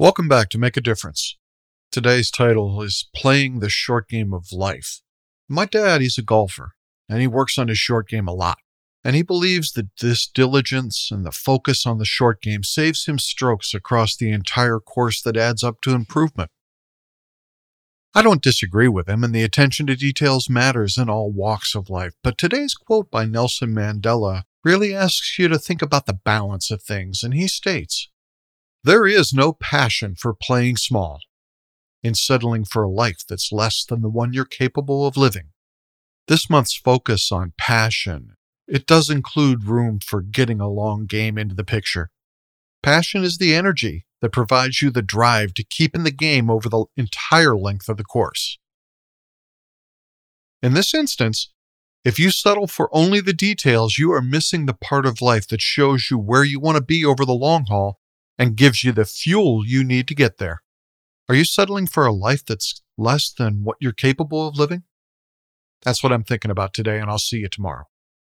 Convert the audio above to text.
Welcome back to Make a Difference. Today's title is Playing the Short Game of Life. My dad, he's a golfer, and he works on his short game a lot. And he believes that this diligence and the focus on the short game saves him strokes across the entire course that adds up to improvement. I don't disagree with him, and the attention to details matters in all walks of life. But today's quote by Nelson Mandela really asks you to think about the balance of things, and he states, there is no passion for playing small, in settling for a life that's less than the one you're capable of living. This month's focus on passion, it does include room for getting a long game into the picture. Passion is the energy that provides you the drive to keep in the game over the entire length of the course. In this instance, if you settle for only the details, you are missing the part of life that shows you where you want to be over the long haul and gives you the fuel you need to get there. Are you settling for a life that's less than what you're capable of living? That's what I'm thinking about today, and I'll see you tomorrow.